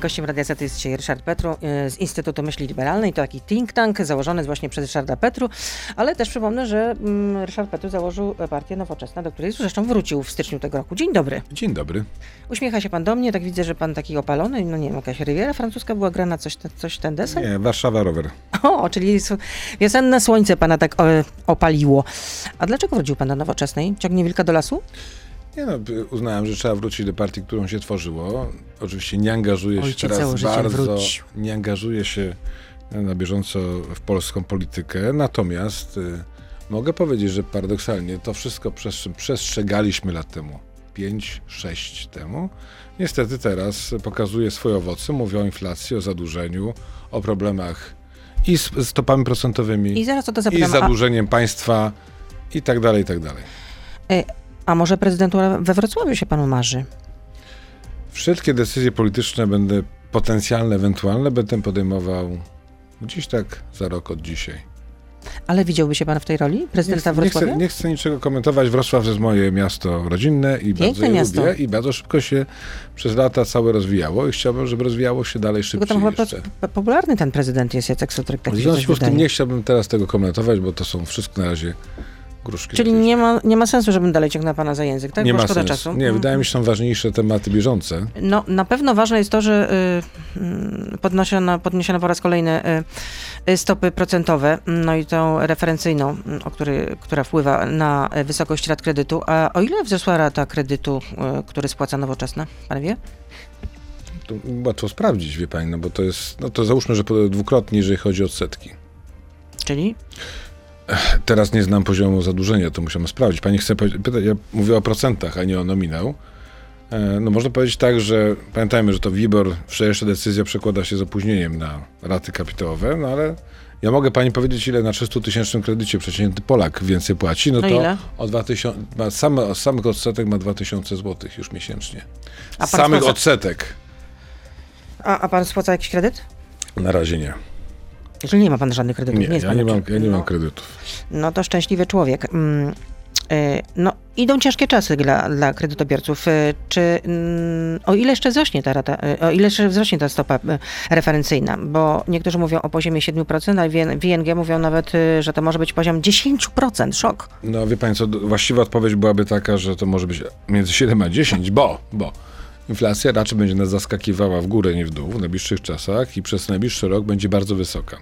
Gościem Radia Z jest dzisiaj Ryszard Petru y, z Instytutu Myśli Liberalnej. To taki think tank założony właśnie przez Ryszarda Petru, ale też przypomnę, że mm, Ryszard Petru założył partię Nowoczesna, do której zresztą wrócił w styczniu tego roku. Dzień dobry. Dzień dobry. Uśmiecha się pan do mnie, tak widzę, że pan taki opalony, no nie wiem, jakaś Riviera francuska była grana, coś, coś ten desen? Nie, Warszawa rower. O, czyli wiosenne słońce pana tak opaliło. A dlaczego wrócił pan do Nowoczesnej? Ciągnie wilka do lasu? Nie no, uznałem, że trzeba wrócić do partii, którą się tworzyło. Oczywiście nie angażuję się teraz bardzo, nie angażuję się na bieżąco w polską politykę, natomiast y, mogę powiedzieć, że paradoksalnie to wszystko, przez czym przestrzegaliśmy lat temu, 5-6 temu, niestety teraz pokazuje swoje owoce. Mówię o inflacji, o zadłużeniu, o problemach i z stopami procentowymi, i, zaraz o to zapytam, i zadłużeniem a... państwa i tak dalej, i tak dalej. Y a może prezydentura we Wrocławiu się panu marzy? Wszystkie decyzje polityczne będę potencjalne, ewentualne będę podejmował gdzieś tak za rok od dzisiaj. Ale widziałby się pan w tej roli prezydenta nie, Wrocławia? Nie chcę, nie chcę niczego komentować. Wrocław to jest moje miasto rodzinne i Piękne bardzo je miasto. lubię i bardzo szybko się przez lata całe rozwijało i chciałbym, żeby rozwijało się dalej szybciej Tylko tam jeszcze. chyba popularny ten prezydent jest Jacek Sutryk. Tak w związku z tym nie chciałbym teraz tego komentować, bo to są wszystko na razie gruszki. Czyli nie ma, nie ma sensu, żebym dalej ciągnął pana za język, tak? Nie Bo ma sensu. Czasu. Nie, wydaje mi się, że są ważniejsze tematy bieżące. No, na pewno ważne jest to, że y, mm, podniesiono, po raz kolejny y, y, stopy procentowe, no i tą referencyjną, mm, o który, która wpływa na wysokość rat kredytu. A o ile wzrosła rata kredytu, y, który spłaca nowoczesna? Pan wie? To łatwo sprawdzić, wie pani, no bo to jest, no to załóżmy, że dwukrotnie, jeżeli chodzi o odsetki. Czyli? Teraz nie znam poziomu zadłużenia, to musimy sprawdzić. Pani chce powiedzieć, ja mówię o procentach, a nie o nominał. E, no można powiedzieć tak, że pamiętajmy, że to WIBOR, wczorajsza decyzja przekłada się z opóźnieniem na raty kapitałowe, no ale ja mogę pani powiedzieć, ile na 300 tysięcznym kredycie przeciętny Polak więcej płaci, no, no to ile? o 2000, ma same, samych odsetek ma 2000 zł już miesięcznie. A samych spłaca... odsetek. A, a pan spłaca jakiś kredyt? Na razie nie. Czyli nie ma pan żadnych kredytów? Nie, nie ja, nie mam, ja nie mam kredytów. No to szczęśliwy człowiek. Mm, e, no, idą ciężkie czasy dla, dla kredytobiorców. E, czy mm, o ile jeszcze wzrośnie ta rata, e, o ile jeszcze wzrośnie ta stopa referencyjna? Bo niektórzy mówią o poziomie 7%, a WNG mówią nawet, że to może być poziom 10%. Szok. No wie pani co, właściwa odpowiedź byłaby taka, że to może być między 7 a 10, bo, bo Inflacja raczej będzie nas zaskakiwała w górę, nie w dół w najbliższych czasach i przez najbliższy rok będzie bardzo wysoka.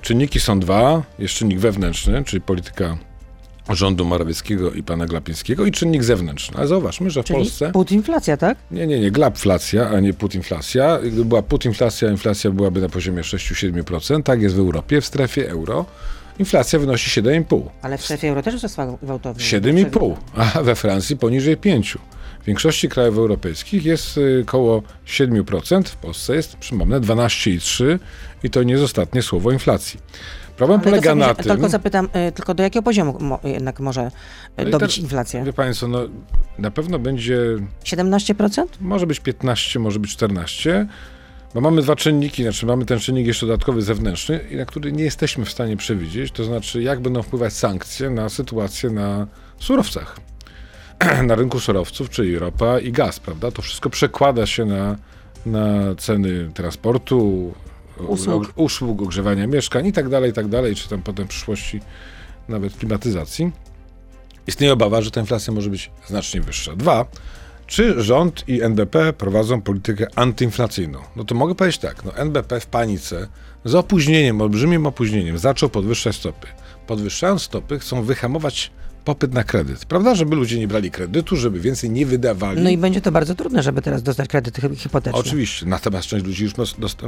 Czynniki są dwa. Jest czynnik wewnętrzny, czyli polityka rządu Morawieckiego i pana Glapińskiego i czynnik zewnętrzny. Ale zauważmy, że w Czyli Polsce... putinflacja, tak? Nie, nie, nie. Glapflacja, a nie putinflacja. Gdyby była putinflacja, inflacja byłaby na poziomie 6-7%. Tak jest w Europie, w strefie euro. Inflacja wynosi 7,5. Ale w strefie euro też wzrosła gwałtownie. 7,5, a we Francji poniżej 5. W większości krajów europejskich jest y, około 7%, w Polsce jest, przypomnę, 12,3% i to nie jest ostatnie słowo inflacji. Problem Ale polega na tym... Tylko zapytam, y, tylko do jakiego poziomu jednak może y, dobić inflacja? Wie Państwo, no, na pewno będzie... 17%? Może być 15, może być 14, bo mamy dwa czynniki, znaczy mamy ten czynnik jeszcze dodatkowy zewnętrzny, na który nie jesteśmy w stanie przewidzieć, to znaczy jak będą wpływać sankcje na sytuację na surowcach. na rynku surowców, czyli ropa i gaz, prawda? To wszystko przekłada się na, na ceny transportu, usług. usług, ogrzewania mieszkań i tak dalej, i tak dalej, czy tam potem w przyszłości nawet klimatyzacji. Istnieje obawa, że ta inflacja może być znacznie wyższa. Dwa, czy rząd i NBP prowadzą politykę antyinflacyjną? No to mogę powiedzieć tak, no NBP w panice, z opóźnieniem, olbrzymim opóźnieniem, zaczął podwyższać stopy. Podwyższając stopy, chcą wyhamować popyt na kredyt, prawda? Żeby ludzie nie brali kredytu, żeby więcej nie wydawali. No i będzie to bardzo trudne, żeby teraz dostać kredyty hipoteczne. Oczywiście, natomiast część ludzi już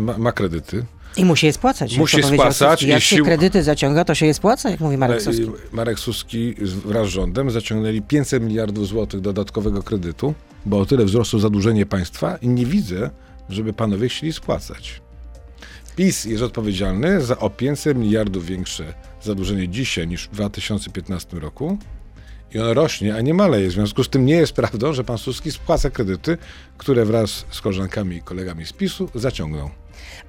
ma, ma kredyty. I musi je spłacać. Musi je spłacać. Jak się sił... kredyty zaciąga, to się je spłaca, jak mówi Marek Suski. Marek Suski wraz z rządem zaciągnęli 500 miliardów złotych dodatkowego kredytu, bo o tyle wzrosło zadłużenie państwa i nie widzę, żeby panowie chcieli spłacać. PiS jest odpowiedzialny za o 500 miliardów większe zadłużenie dzisiaj niż w 2015 roku. I ono rośnie, a nie maleje. W związku z tym nie jest prawdą, że pan Suski spłaca kredyty, które wraz z koleżankami i kolegami z PiSu zaciągnął.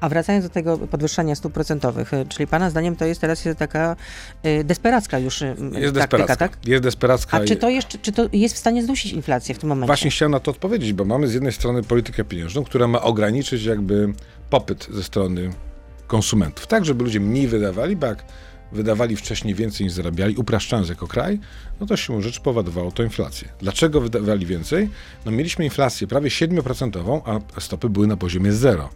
A wracając do tego podwyższania stóp procentowych, y, czyli Pana zdaniem to jest teraz taka y, desperacka już y, Jest taktyka, desperacka. tak? Jest desperacka. A czy to, jeszcze, czy to jest w stanie zdusić inflację w tym momencie? Właśnie chciałem na to odpowiedzieć, bo mamy z jednej strony politykę pieniężną, która ma ograniczyć jakby popyt ze strony konsumentów, tak żeby ludzie mniej wydawali, bo jak wydawali wcześniej więcej niż zarabiali, upraszczając jako kraj, no to siłą rzeczy powodowało to inflację. Dlaczego wydawali więcej? No mieliśmy inflację prawie 7%, a stopy były na poziomie zero.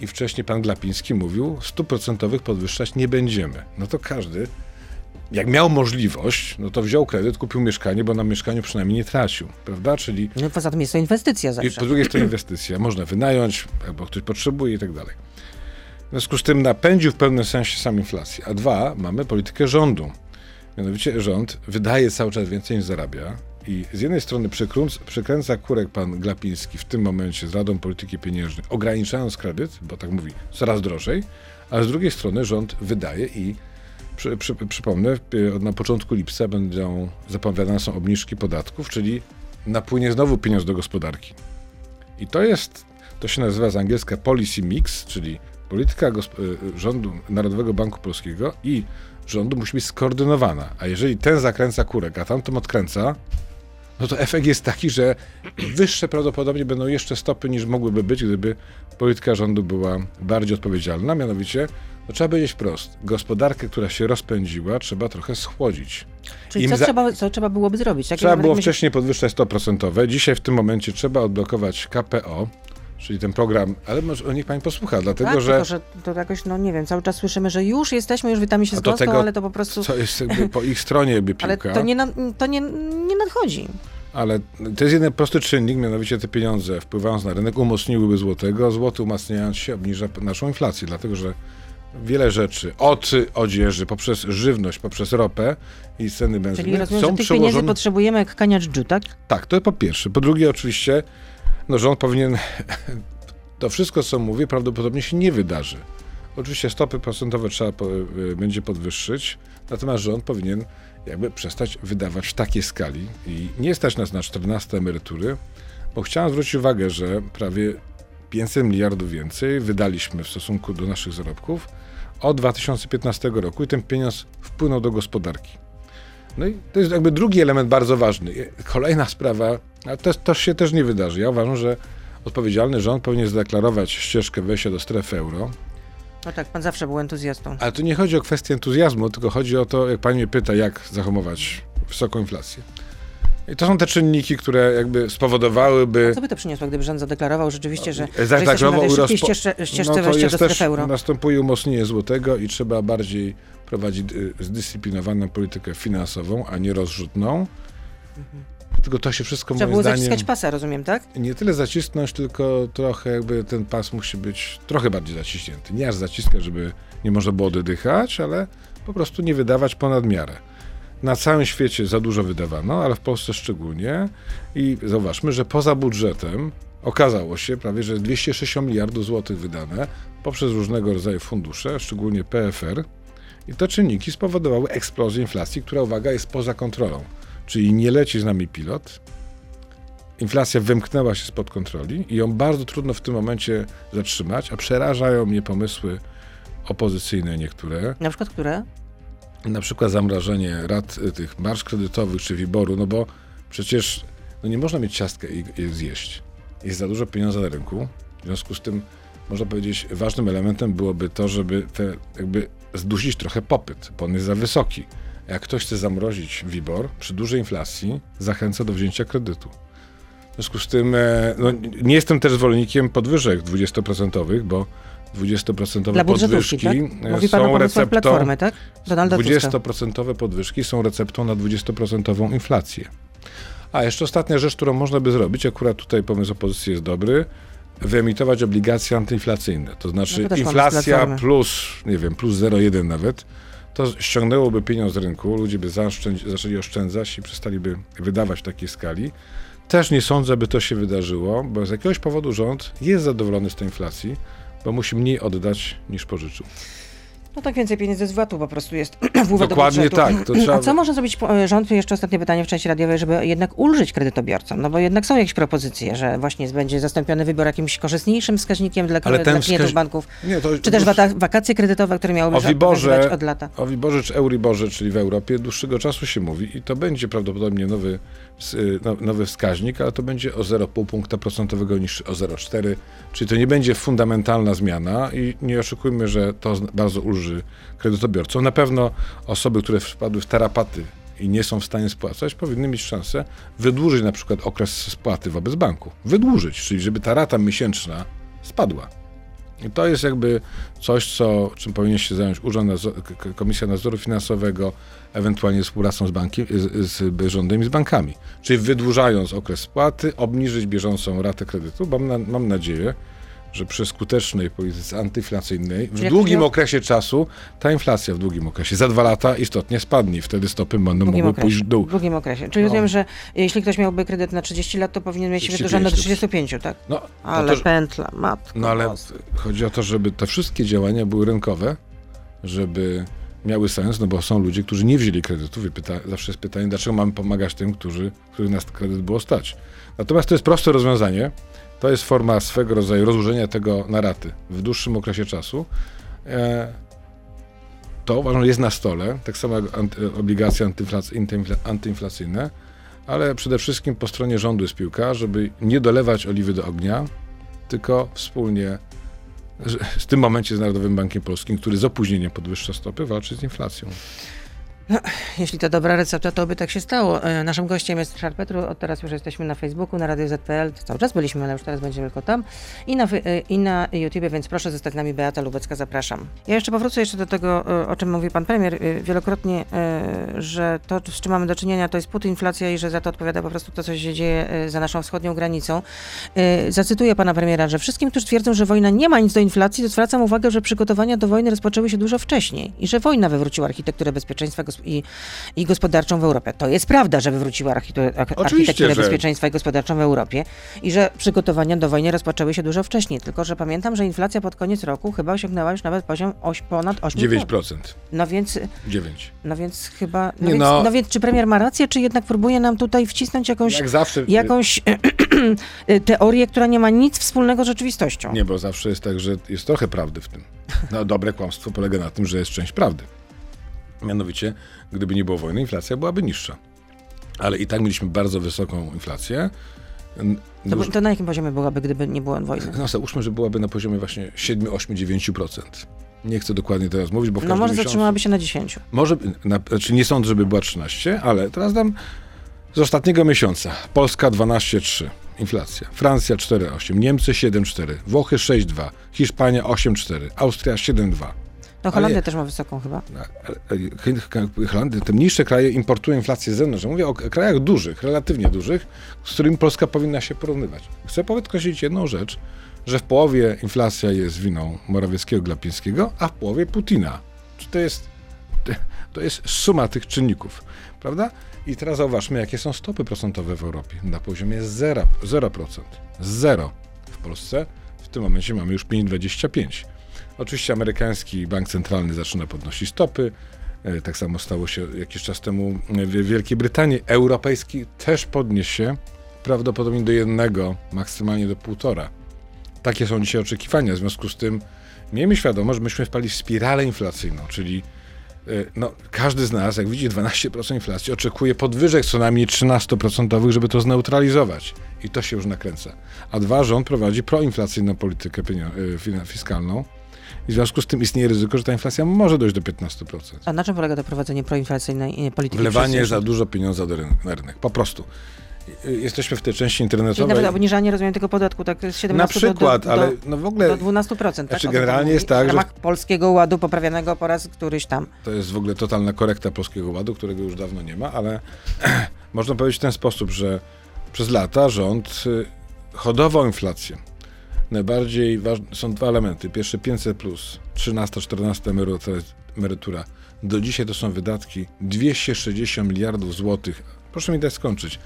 I wcześniej pan Glapiński mówił, stóp procentowych podwyższać nie będziemy. No to każdy, jak miał możliwość, no to wziął kredyt, kupił mieszkanie, bo na mieszkaniu przynajmniej nie tracił, prawda? Czyli No, poza tym jest to inwestycja i zawsze. po drugiej stronie inwestycja, można wynająć, albo ktoś potrzebuje i tak dalej. W związku z tym napędził w pewnym sensie sam inflację. A dwa, mamy politykę rządu. Mianowicie rząd wydaje cały czas więcej niż zarabia. I z jednej strony przykręca kurek pan Glapiński w tym momencie z Radą Polityki Pieniężnej, ograniczając kredyt, bo tak mówi, coraz drożej, ale z drugiej strony rząd wydaje i przy, przy, przypomnę, y, na początku lipca będą zapowiadane są obniżki podatków, czyli napłynie znowu pieniądz do gospodarki. I to jest, to się nazywa z angielska policy mix, czyli polityka gosp- y, rządu Narodowego Banku Polskiego i rządu musi być skoordynowana. A jeżeli ten zakręca kurek, a tamten odkręca, no to efekt jest taki, że wyższe prawdopodobnie będą jeszcze stopy niż mogłyby być, gdyby polityka rządu była bardziej odpowiedzialna. Mianowicie, no trzeba powiedzieć wprost, gospodarkę, która się rozpędziła, trzeba trochę schłodzić. Czyli im co, za- trzeba, co trzeba byłoby zrobić? Jakie Trzeba było myśl- wcześniej podwyższać 100%. Dzisiaj w tym momencie trzeba odblokować KPO, czyli ten program, ale może niech pani posłucha, dlatego tak, że tylko, że to jakoś, no nie wiem, cały czas słyszymy, że już jesteśmy, już witamy się z tego, ale to po prostu... co jest po ich stronie jakby Ale piłka, to, nie, na, to nie, nie nadchodzi. ale to jest jeden prosty czynnik, mianowicie te pieniądze wpływając na rynek umocniłyby złotego, złoty umacniając się obniża naszą inflację, dlatego że wiele rzeczy, od odzieży, poprzez żywność, poprzez ropę i ceny benzyny Czyli rozumiem, że są tych pieniędzy przełożone... potrzebujemy jak kaniacz dżu, tak? Tak, to po pierwsze. Po drugie, oczywiście, no rząd powinien. To wszystko, co mówię, prawdopodobnie się nie wydarzy. Oczywiście stopy procentowe trzeba po, y, będzie podwyższyć, natomiast rząd powinien jakby przestać wydawać w takiej skali i nie stać nas na 14 emerytury, bo chciałem zwrócić uwagę, że prawie 500 miliardów więcej wydaliśmy w stosunku do naszych zarobków od 2015 roku i ten pieniądz wpłynął do gospodarki. No i to jest jakby drugi element bardzo ważny. Kolejna sprawa, ale to, to się też nie wydarzy. Ja uważam, że odpowiedzialny rząd powinien zadeklarować ścieżkę wejścia do strefy euro. No tak, pan zawsze był entuzjastą. Ale tu nie chodzi o kwestię entuzjazmu, tylko chodzi o to, jak pani mnie pyta, jak zahamować wysoką inflację. I to są te czynniki, które jakby spowodowałyby... Co by to przyniosło, gdyby rząd zadeklarował rzeczywiście, że, że Zadeklarował jesteśmy na tej szybkiej ścieżce, ścieżce no wejścia do strefy euro? następuje umocnienie złotego i trzeba bardziej prowadzić y, zdyscyplinowaną politykę finansową, a nie rozrzutną. To się wszystko Trzeba było zdaniem... zaciskać pasa, rozumiem, tak? Nie tyle zacisnąć, tylko trochę jakby ten pas musi być trochę bardziej zaciśnięty. Nie aż zaciskać, żeby nie można było oddychać, ale po prostu nie wydawać ponad miarę. Na całym świecie za dużo wydawano, ale w Polsce szczególnie. I zauważmy, że poza budżetem okazało się prawie, że 260 miliardów złotych wydane poprzez różnego rodzaju fundusze, szczególnie PFR. I te czynniki spowodowały eksplozję inflacji, która, uwaga, jest poza kontrolą. Czyli nie leci z nami pilot, inflacja wymknęła się spod kontroli i ją bardzo trudno w tym momencie zatrzymać, a przerażają mnie pomysły opozycyjne niektóre, Na przykład które? na przykład zamrażenie rat y, tych marsz kredytowych czy wyboru, no bo przecież no nie można mieć ciastka i i je zjeść. Jest za dużo pieniądza na rynku, w związku z tym można powiedzieć ważnym elementem byłoby to, żeby te jakby zdusić trochę popyt, bo on jest za wysoki. Jak ktoś chce zamrozić WIBOR przy dużej inflacji, zachęca do wzięcia kredytu. W związku z tym e, no, nie jestem też zwolennikiem podwyżek 20%, bo 20% Dla budżetówki, podwyżki tak? e, Mówi pan o są receptą Platformy, tak? Donalda Tuska. 20% podwyżki są receptą na 20% inflację. A jeszcze ostatnia rzecz, którą można by zrobić, akurat tutaj pomysł opozycji jest dobry, wyemitować obligacje antyinflacyjne. To znaczy No to inflacja plus, nie wiem, plus 0,1 nawet, to ściągnęłoby pieniądz z rynku, ludzie by zaczęli oszczędzać i przestaliby wydawać w takiej skali. Też nie sądzę, by to się wydarzyło, bo z jakiegoś powodu rząd jest zadowolony z tej inflacji, bo musi mniej oddać niż pożyczył. No tak więcej pieniędzy z VAT-u po prostu jest wpływa Dokładnie do budżetu. tak, to trzeba- A co może zrobić po- rząd, jeszcze ostatnie pytanie w części radiowej, żeby jednak ulżyć kredytobiorcom? No bo jednak są jakieś propozycje, że właśnie będzie zastąpiony wybór jakimś korzystniejszym wskaźnikiem dla, dla klientów wskaź- banków. Nie, to Czy też wakacje kredytowe, które miałyby Wiborze, od lata. o Wiborze czy Euriborze, czyli w Europie, dłuższego czasu się mówi i to będzie prawdopodobnie nowy, y, no, nowy wskaźnik, ale to będzie o 0,5 punkta procentowego niż o 0,4, czyli to nie będzie fundamentalna zmiana i nie oszukujmy, że to bardzo ulży kredytobiorcom. Na pewno osoby, które wpadły w tarapaty i nie są w stanie spłacać, powinny mieć szansę wydłużyć na przykład okres spłaty wobec banku. Wydłużyć, czyli żeby ta rata miesięczna spadła. I to jest jakby coś, co, czym powinien się zająć Urząd Komisja Nadzoru Finansowego, ewentualnie współpracą z, bankiem, z, z rządem i z bankami. Czyli wydłużając okres spłaty, obniżyć bieżącą ratę kredytu. Mam, na, mam nadzieję, że przy skutecznej polityce antyinflacyjnej w Jak długim miał- okresie czasu ta inflacja w długim okresie za dwa lata istotnie spadnie. Wtedy stopy będą mogły okresie, pójść w dół. w długim okresie. Czyli No. rozumiem, że jeśli ktoś miałby kredyt na 30 lat, to powinien mieć 35 wydłużony do to 35, tak? No, Ale to, że- pętla, matko. No ale chodzi o to, żeby te wszystkie działania były rynkowe, żeby miały sens, no bo są ludzie, którzy nie wzięli kredytów i pyta, zawsze jest pytanie, dlaczego mamy pomagać tym, którzy, których nas kredyt było stać. Natomiast to jest proste rozwiązanie. To jest forma swego rodzaju rozłożenia tego na raty w dłuższym okresie czasu. E, to uważam, jest na stole, tak samo jak anty, obligacje antyinflac- antyinfla- antyinflacyjne, ale przede wszystkim po stronie rządu jest piłka, żeby nie dolewać oliwy do ognia, tylko wspólnie w tym momencie z Narodowym Bankiem Polskim, który z opóźnieniem podwyższa stopy, walczy z inflacją. Jeśli to dobra recepta, to by tak się stało. E, Naszym gościem jest Ryszard Petru. Od teraz już jesteśmy na Facebooku, na Radio ZPL. Cały czas byliśmy, ale już teraz będziemy tylko tam. I na, e, I na YouTubie, więc proszę zostać z nami. Beata Lubecka, zapraszam. Ja jeszcze powrócę jeszcze do tego, e, o czym mówi pan premier wielokrotnie, że to, z czym mamy do czynienia, to jest putinflacja i że za to odpowiada po prostu to, co się dzieje za naszą wschodnią granicą. Zacytuję pana premiera, że wszystkim, którzy twierdzą, że wojna nie ma nic do inflacji, to zwracam uwagę, że przygotowania do wojny rozpoczęły się dużo wcześniej i że wojna wywróciła architekturę bezpieczeństwa gos- i, i gospodarczą w Europie. To jest prawda, że wywróciła architekturę, że- bezpieczeństwa i gospodarczą w Europie i że przygotowania do wojny rozpoczęły się dużo wcześniej. Tylko, że pamiętam, że inflacja pod koniec roku chyba osiągnęła już nawet poziom oś, ponad 8%. 9%. No więc, 9. no więc chyba. No, Nie więc, no. no więc czy premier ma rację, czy jednak próbuje nam tutaj wcisnąć jakąś Jak zawsze. jakąś teorię, która nie ma nic wspólnego z rzeczywistością. Nie, bo zawsze jest tak, że jest trochę prawdy w tym. No, dobre kłamstwo polega na tym, że jest część prawdy. Mianowicie, gdyby nie było wojny, inflacja byłaby niższa. Ale i tak mieliśmy bardzo wysoką inflację. To, to na jakim poziomie byłaby, gdyby nie było wojny? No załóżmy, że byłaby na poziomie właśnie 7, 8, 9%. Nie chcę dokładnie teraz mówić, bo w No może miesiącu... zatrzymałaby się na 10. Może, na, znaczy nie sądzę, żeby była 13, ale teraz dam z ostatniego miesiąca. Polska 12,3, inflacja. Francja 4,8, Niemcy 7,4, Włochy 6,2, Hiszpania 8,4, Austria 7,2. No Holandia też ma wysoką chyba. Ale Holandia, te mniejsze kraje importują inflację z zewnątrz. Mówię o krajach dużych, relatywnie dużych, z którymi Polska powinna się porównywać. Chcę podkreślić jedną rzecz, że w połowie inflacja jest winą Morawieckiego, Glapińskiego, a w połowie Putina. Czy to jest, to jest suma tych czynników, prawda? I teraz zauważmy, jakie są stopy procentowe w Europie. Na poziomie 0%. 0%. Zero. W Polsce w tym momencie mamy już 5,25. Oczywiście amerykański bank centralny zaczyna podnosić stopy. E, Tak samo stało się jakiś czas temu w Wielkiej Brytanii. Europejski też podniesie prawdopodobnie do jednego, maksymalnie do półtora. Takie są dzisiaj oczekiwania. W związku z tym miejmy świadomość, że myśmy wpali w spiralę inflacyjną, czyli e, no, każdy z nas, jak widzi 12% inflacji, oczekuje podwyżek co najmniej 13%, żeby to zneutralizować. I to się już nakręca. A dwa, rząd prowadzi proinflacyjną politykę e, fiskalną. I w związku z tym istnieje ryzyko, że ta inflacja może dojść do 15%. A na czym polega to prowadzenie proinflacyjnej e, polityki? Wlewanie za dużo pieniądza do rynku, na rynek. Po prostu. I- y, Jesteśmy w tej części internetowej. nawet obniżanie, rozumiem, tego podatku tak z 17 Na przykład, do, do, ale no w ogóle do 12%. Tak? Znaczy, generalnie jest tak, W że- ramach polskiego ładu poprawianego po raz któryś tam. to jest w ogóle totalna korekta Polskiego Ładu, którego już dawno nie ma, ale można powiedzieć w ten sposób, że przez lata rząd y, hodował inflację. Najbardziej ważne są dwa elementy. Pierwszy 500 plus, 13-14 emerytura, emerytura. Do dzisiaj to są wydatki 260 miliardów złotych. Proszę mi dać skończyć.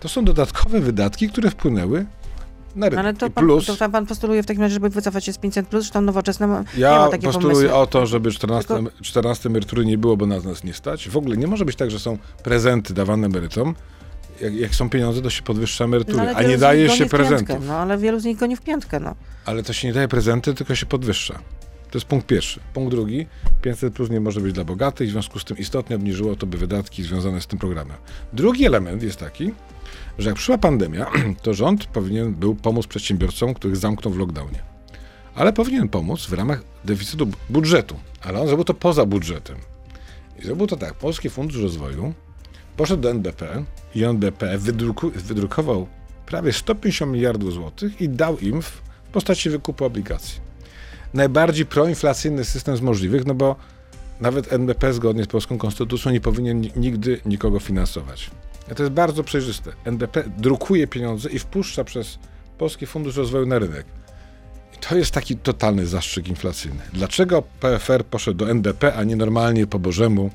To są dodatkowe wydatki, które wpłynęły na rynek. Ale to pan, plus, to tam pan postuluje w takim razie, żeby wycofać się z 500+, plus, że tam nowoczesne ma, nie ja ma postuluję pomysły. o to, żeby 14, Tylko- 14 emerytury nie było, bo nas nas nie stać. W ogóle nie może być tak, że są prezenty dawane emerytom. Jak, jak są pieniądze, to się podwyższa emerytury, No, a nie daje się prezentów. No ale wielu z nich goni w piątkę, no. Ale to się nie daje prezenty, tylko się podwyższa. To jest punkt pierwszy. Punkt drugi, 500 plus nie może być dla bogatych, w związku z tym istotnie obniżyło to by wydatki związane z tym programem. Drugi element jest taki, że jak przyszła pandemia, to rząd powinien był pomóc przedsiębiorcom, których zamknął w lockdownie. Ale powinien pomóc w ramach deficytu bu- budżetu. Ale on zrobił to poza budżetem. I zrobił to tak. Polski Fundusz Rozwoju poszedł do NBP i NBP wydruku, wydrukował prawie 150 miliardów złotych i dał im w postaci wykupu obligacji. Najbardziej proinflacyjny system z możliwych, no bo nawet NBP zgodnie z polską konstytucją nie powinien ni- nigdy nikogo finansować. To jest bardzo przejrzyste. NBP drukuje pieniądze i wpuszcza przez Polski Fundusz Rozwoju na rynek. I to jest taki totalny zastrzyk inflacyjny. Dlaczego PFR poszedł do NBP, a nie normalnie po Bożemu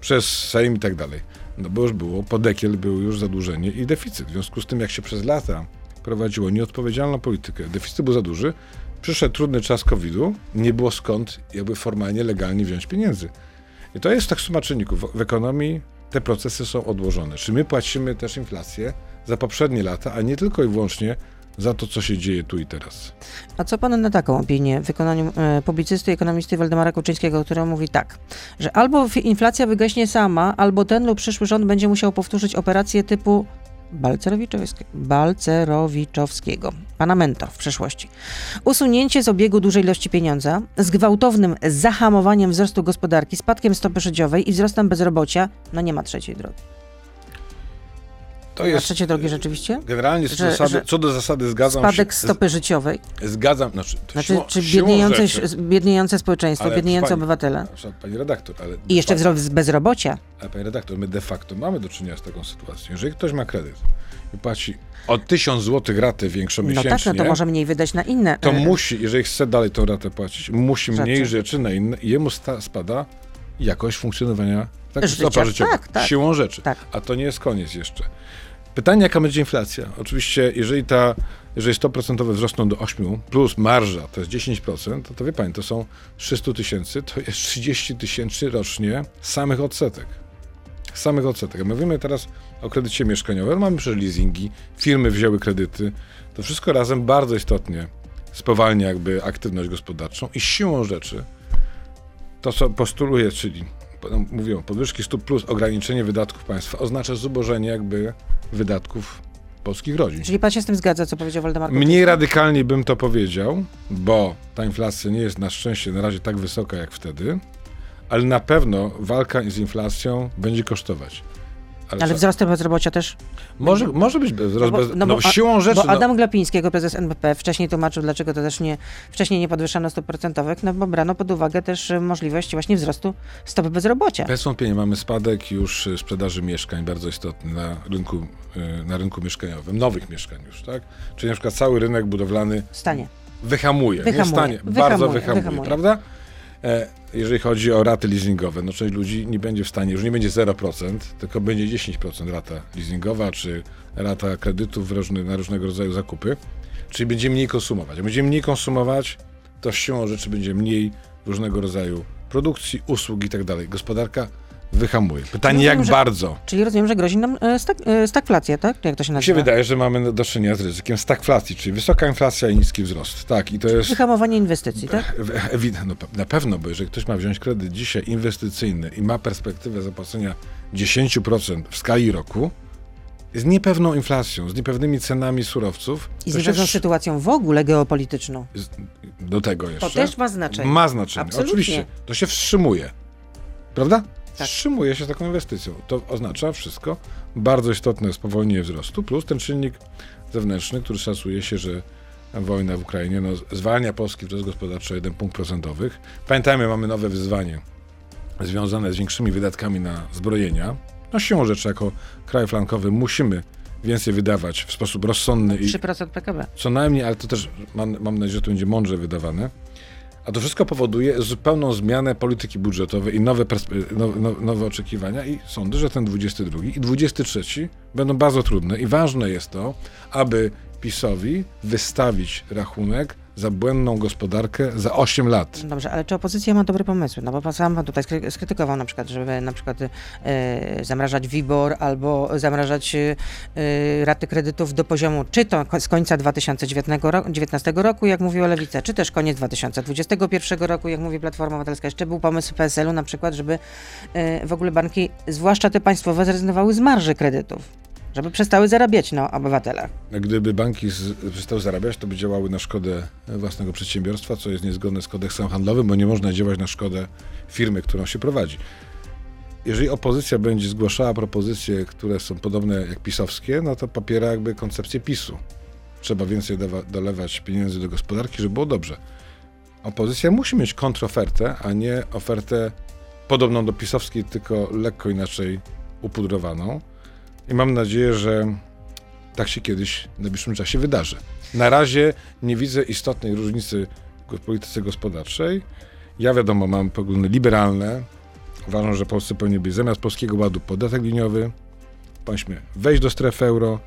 przez Sejm i tak dalej? No bo już było, podekiel było już zadłużenie i deficyt. W związku z tym, jak się przez lata prowadziło nieodpowiedzialną politykę, deficyt był za duży, przyszedł trudny czas COVID-u, nie było skąd jakby formalnie, legalnie wziąć pieniędzy. I to jest tak suma czynników. W ekonomii te procesy są odłożone. Czy my płacimy też inflację za poprzednie lata, a nie tylko i wyłącznie za to, co się dzieje tu i teraz. A co pan na taką opinię w wykonaniu e, publicysty i ekonomisty Waldemara Kuczyńskiego, który mówi tak, że albo inflacja wygaśnie sama, albo ten lub przyszły rząd będzie musiał powtórzyć operację typu Balcerowiczowskiego, pana mentor w przeszłości. Usunięcie z obiegu dużej ilości pieniądza z gwałtownym zahamowaniem wzrostu gospodarki, spadkiem stopy życiowej i wzrostem bezrobocia, no nie ma trzeciej drogi. To jest trzeciej drogi rzeczywiście? generalnie co, że- do zasady, że co do zasady zgadzam Spadek się. stopy życiowej, Zgadzam, znaczy, to znaczy siłą, czy biedniejące, rzeczy, biedniejące społeczeństwo, Ale biedniejący pani- obywatele. Pani redaktor, ale I jeszcze de wzrost bezrobocia. Ale panie redaktor, my de facto mamy do czynienia z taką sytuacją. Jeżeli ktoś ma kredyt i płaci o 1000 zł ratę większą No miesięcznie, tak, no to może mniej wydać na inne. to e, musi, jeżeli chce dalej tą ratę płacić, musi mniej Rzeczy. rzeczy na inne i jemu sta, spada jakość funkcjonowania tak, Życia. stopa życiowa. Tak, tak. Siłą rzeczy. Tak. A to nie jest koniec jeszcze. Pytanie, jaka będzie inflacja? Oczywiście, jeżeli ta, jeżeli 100% wzrosną do 8, plus marża to jest 10%, to, to wie pani, to są 300 tysięcy, to jest 30 tysięcy rocznie samych odsetek. Samych odsetek. My mówimy teraz o kredycie mieszkaniowym, mamy przecież leasingi, firmy wzięły kredyty. To wszystko razem bardzo istotnie spowalnia jakby aktywność gospodarczą i siłą rzeczy to, co postuluje, czyli no, mówią, podwyżki stóp plus ograniczenie wydatków państwa oznacza zubożenie jakby wydatków polskich rodzin. Czyli pan się z tym zgadza, co powiedział Waldemar Kuczyński? Mniej radykalnie bym to powiedział, bo ta inflacja nie jest na szczęście na razie tak wysoka jak wtedy, ale na pewno walka z inflacją będzie kosztować. Ale co- wzrostem bezrobocia też? może, może być bez, No bez, no no, a- siłą rzeczy. Bo no, Adam Glapiński, jako prezes NBP, wcześniej tłumaczył, dlaczego to też nie, wcześniej nie podwyższano stóp procentowych, no bo brano pod uwagę też e, możliwość właśnie wzrostu stopy bezrobocia. Bez wątpienia mamy spadek już y, sprzedaży mieszkań bardzo istotny na rynku, y, na rynku mieszkaniowym, nowych mieszkań już, tak? Czyli na przykład cały rynek budowlany Stanie. wyhamuje, nie Wyhamuje, stanie, wyhamuje, bardzo wyhamuje, wyhamuje. prawda? E, jeżeli chodzi o raty leasingowe, no część ludzi nie będzie w stanie, już nie będzie 0%, tylko będzie 10% rata leasingowa, czy rata kredytów różny, na różnego rodzaju zakupy, czyli będzie mniej konsumować. Jak będzie mniej konsumować, to siłą rzeczy będzie mniej różnego rodzaju produkcji, usług i tak dalej. Gospodarka wyhamuje. Pytanie, Rozumiem, jak że- bardzo? Czyli rozumiem, że grozi nam e, stag, e, stagflacja, tak? Jak to się Mi nazywa? się wydaje, że mamy do czynienia z ryzykiem stagflacji, czyli wysoka inflacja i niski wzrost. Tak, i to jest... Wyhamowanie inwestycji, tak? No, na pewno, bo jeżeli ktoś ma wziąć kredyt dzisiaj inwestycyjny i ma perspektywę zapłacenia 10% w skali roku, z niepewną inflacją, z niepewnymi cenami surowców, I z się niepewną sytuacją w ogóle geopolityczną. do tego jeszcze. To też ma znaczenie. Ma znaczenie, Absolutnie. oczywiście. To się wstrzymuje. Prawda? Tak. Wstrzymuje się z taką inwestycją. To oznacza wszystko bardzo istotne spowolnienie wzrostu, plus ten czynnik zewnętrzny, który szacuje się, że wojna w Ukrainie no, zwalnia polski wzrost gospodarczy o jeden punkt procentowych. Pamiętajmy, mamy nowe wyzwanie związane z większymi wydatkami na zbrojenia. No siłą rzeczy, jako kraj flankowy musimy więcej wydawać w sposób rozsądny i 3% PKB. co najmniej, ale to też mam, mam nadzieję, że to będzie mądrze wydawane. A to wszystko powoduje zupełną zmianę polityki budżetowej i nowe, perspe- no, no, nowe oczekiwania i sądzę, że ten 22 i 23 będą bardzo trudne. I ważne jest to, aby PiSowi wystawić rachunek za błędną gospodarkę za 8 lat. Dobrze, ale czy opozycja ma dobre pomysły? No bo sam pan tutaj skry- skrytykował na przykład, żeby na przykład e, zamrażać WIBOR albo zamrażać e, raty kredytów do poziomu czy to z końca 2019 roku, 19 roku, jak mówiła Lewica, czy też koniec 2021 roku, jak mówi Platforma Obywatelska. Jeszcze był pomysł PSL-u na przykład, żeby e, w ogóle banki, zwłaszcza te państwowe, zrezygnowały z marży kredytów. Żeby przestały zarabiać na obywatelach. Gdyby banki przestały zarabiać, to by działały na szkodę własnego przedsiębiorstwa, co jest niezgodne z kodeksem handlowym, bo nie można działać na szkodę firmy, którą się prowadzi. Jeżeli opozycja będzie zgłaszała propozycje, które są podobne jak pisowskie, no to popiera jakby koncepcję PiSu. Trzeba więcej dolewać pieniędzy do gospodarki, żeby było dobrze. Opozycja musi mieć kontrofertę, a nie ofertę podobną do pisowskiej, tylko lekko inaczej upudrowaną. I mam nadzieję, że tak się kiedyś w najbliższym czasie wydarzy. Na razie nie widzę istotnej różnicy w polityce gospodarczej. Ja wiadomo, mam poglądy liberalne. Uważam, że Polsce powinien być zamiast polskiego ładu podatek liniowy. Powinniśmy wejść do strefy euro.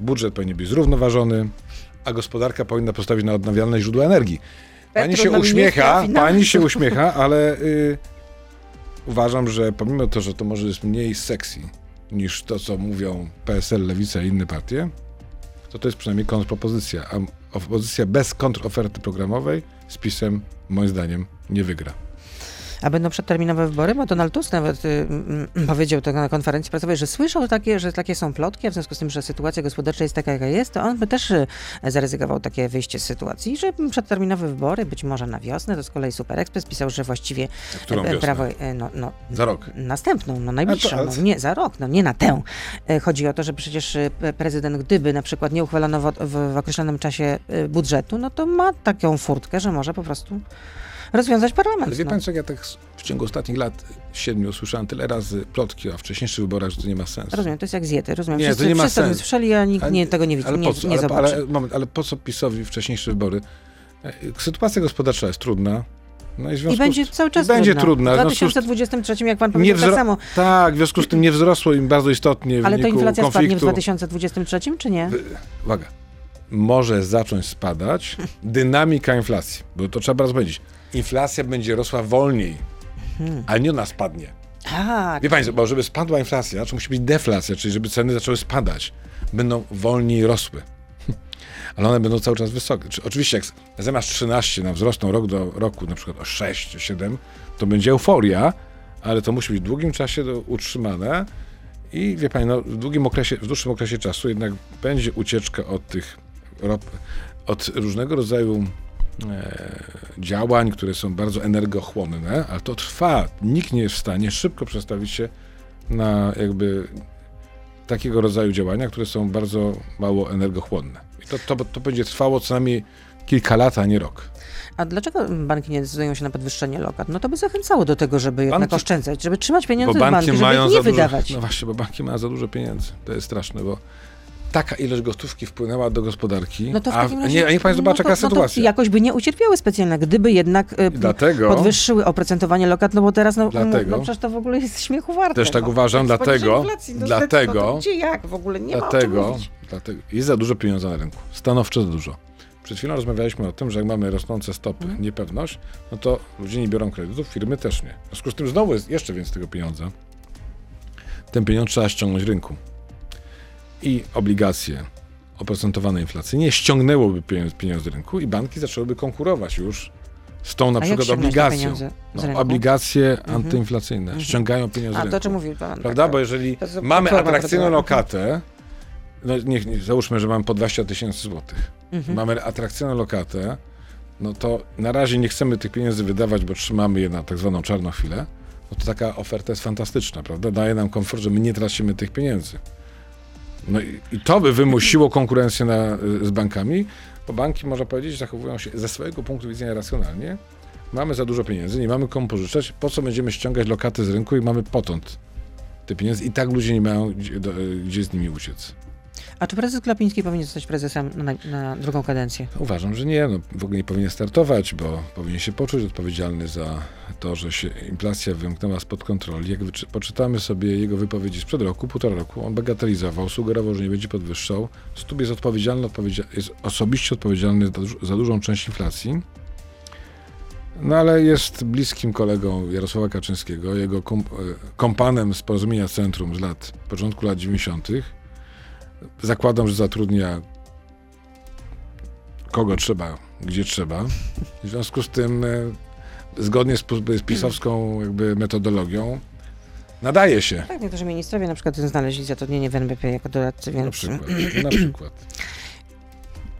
Budżet powinien być zrównoważony, a gospodarka powinna postawić na odnawialne źródła energii. Pani się uśmiecha, pani się uśmiecha, ale y, uważam, że pomimo to, że to może jest mniej sexy niż to, co mówią PSL, Lewica i inne partie, to to jest przynajmniej kontrpropozycja. A opozycja bez kontroferty programowej z PiSem, moim zdaniem, nie wygra. A będą przedterminowe wybory? Bo Donald Tusk nawet y, mm, powiedział to na konferencji prasowej, że słyszał takie, że takie są plotki, a w związku z tym, że sytuacja gospodarcza jest taka, jaka jest, to on by też y, zaryzykował takie wyjście z sytuacji, że przedterminowe wybory, być może na wiosnę, to z kolei Super Express pisał, że właściwie e, wiosnę? prawo, e, no, no, Za rok. następną, no najbliższą, no, nie za rok, no nie na tę. E, Chodzi o to, że przecież e, pe- prezydent, gdyby na przykład nie uchwalono w, w, w określonym czasie e, budżetu, no to ma taką furtkę, że może po prostu rozwiązać parlament. Ale wie no. pan jak ja tak w ciągu ostatnich lat siedmiu słyszałem tyle razy plotki o wcześniejszych wyborach, że to nie ma sensu. Rozumiem, to jest jak z diety, rozumiem. Nie, wszyscy, to nie ma wszyscy sensu. słyszeli, a nikt Ale- nie, tego nie widzi, ale nie, co, nie ale, ale, moment, ale po co PiSowi wcześniejsze wybory? E, Sytuacja gospodarcza jest trudna. No i, I będzie cały czas będzie trudna. W W związku z- 2023, jak pan powiedział, tak samo. Tak, w związku z tym nie wzrosło im bardzo istotnie w Ale to inflacja spadnie w konfliktu. 2023, czy nie? Uwaga. Może zacząć spadać dynamika inflacji, bo to trzeba raz powiedzieć. Inflacja będzie rosła wolniej, Hmm. a nie ona spadnie. Tak. Wie Państwo, bo żeby spadła inflacja, to musi być deflacja, czyli żeby ceny zaczęły spadać. Będą wolniej rosły. Ale one będą cały czas wysokie. Czy, oczywiście, jak zamiast 13 na wzrosną rok do roku, na przykład o 6 czy 7, to będzie euforia, ale to musi być w długim czasie utrzymane. I wie Pani, no, w, długim okresie, w dłuższym okresie czasu jednak będzie ucieczka od tych od różnego rodzaju działań, które są bardzo energochłonne, ale to trwa. Nikt nie jest w stanie szybko przestawić się na jakby takiego rodzaju działania, które są bardzo mało energochłonne. I to, to, to będzie trwało co najmniej kilka lat, a nie rok. A dlaczego banki nie decydują się na podwyższenie lokat? No to by zachęcało do tego, żeby jednak Banki- oszczędzać, żeby trzymać pieniądze Bo w banki banki, żeby ich nie dużo, wydawać. No właśnie, bo banki mają za dużo pieniędzy. To jest straszne, bo taka ilość gotówki wpłynęła do gospodarki, No to w a, razie, nie, a niech Pan zobaczy, no jaka no sytuacja. jakoś by nie ucierpiały specjalnie, gdyby jednak y, Dlatego- podwyższyły oprocentowanie lokat, no bo teraz, no, Dlatego- no przecież to w ogóle jest śmiechu warte. Też tak no. uważam, dlatego- inflacji, no, dlatego- No to gdzie jak? W ogóle nie Dlatego, dlatego jest za dużo pieniądza na rynku. Stanowczo za dużo. Przed chwilą rozmawialiśmy o tym, że jak mamy rosnące stopy, Mhm. niepewność, no to ludzie nie biorą kredytów, firmy też nie. W związku z tym znowu jest jeszcze więcej tego pieniądza. Ten pieniądz trzeba ściągnąć rynku. I obligacje oprocentowane inflacyjnie ściągnęłoby pieniądz, pieniądz z rynku i banki zaczęłyby konkurować już z tą na A przykład obligacją. pieniądze No, obligacje antyinflacyjne ściągają pieniądze z A to, o czym mówił pan. Prawda? tak, Bo jeżeli To mamy atrakcyjną lokatę, no niech, niech, załóżmy, że mamy po 20 tysięcy złotych. Mhm. Mamy atrakcyjną lokatę, no to na razie nie chcemy tych pieniędzy wydawać, bo trzymamy je na tak zwaną czarną chwilę. No to taka oferta jest fantastyczna, prawda? Daje nam komfort, że my nie tracimy tych pieniędzy. No i, i to by wymusiło konkurencję na, y, z bankami, bo banki, można powiedzieć, zachowują się ze swojego punktu widzenia racjonalnie. Mamy za dużo pieniędzy, nie mamy komu pożyczać, po co będziemy ściągać lokaty z rynku i mamy potąd te pieniądze i tak ludzie nie mają gdzie, do, gdzie z nimi uciec. A czy prezes Glapiński powinien zostać prezesem na, na drugą kadencję? Uważam, że nie, no, w ogóle nie powinien startować, bo powinien się poczuć odpowiedzialny za to, że się inflacja wymknęła spod kontroli. Jak poczytamy sobie jego wypowiedzi sprzed roku, półtora roku, on bagatelizował, sugerował, że nie będzie podwyższał. Stub jest odpowiedzialny, odpowiedzia- jest osobiście odpowiedzialny za, za dużą część inflacji. No ale jest bliskim kolegą Jarosława Kaczyńskiego, jego e, kompanem z porozumienia Centrum z lat, początku lat 90. Zakładam, że zatrudnia kogo trzeba, gdzie trzeba. W związku z tym, e, zgodnie z, z pisowską jakby metodologią, nadaje się. Tak, niektórzy ministrowie na przykład znaleźli zatrudnienie w NBP jako doradcy, Na więc... przykład. Na przykład.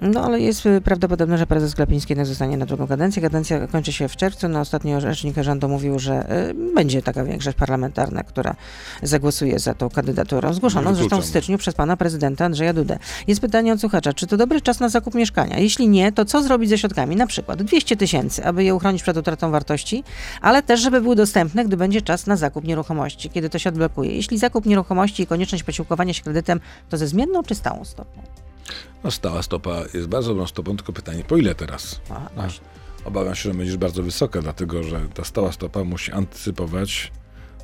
No ale jest y, prawdopodobne, że prezes Glapiński jednak zostanie na drugą kadencję. Kadencja kończy się w czerwcu. No ostatnio rzecznik rządu mówił, że y, będzie taka większość parlamentarna, która zagłosuje za tą kandydaturą. Zgłoszoną zresztą w styczniu przez pana prezydenta Andrzeja Dudę. Jest pytanie od słuchacza, czy to dobry czas na zakup mieszkania? Jeśli nie, to co zrobić ze środkami? Na przykład 200 tysięcy, aby je uchronić przed utratą wartości, ale też, żeby były dostępne, gdy będzie czas na zakup nieruchomości, kiedy to się odblokuje. Jeśli zakup nieruchomości i konieczność posiłkowania się kredytem, to ze zmienną czy stałą stopą? No stała stopa jest bardzo dobrą stopą, tylko pytanie, po ile teraz? Aha, No. Obawiam się, że będzie bardzo wysoka, dlatego że ta stała stopa musi antycypować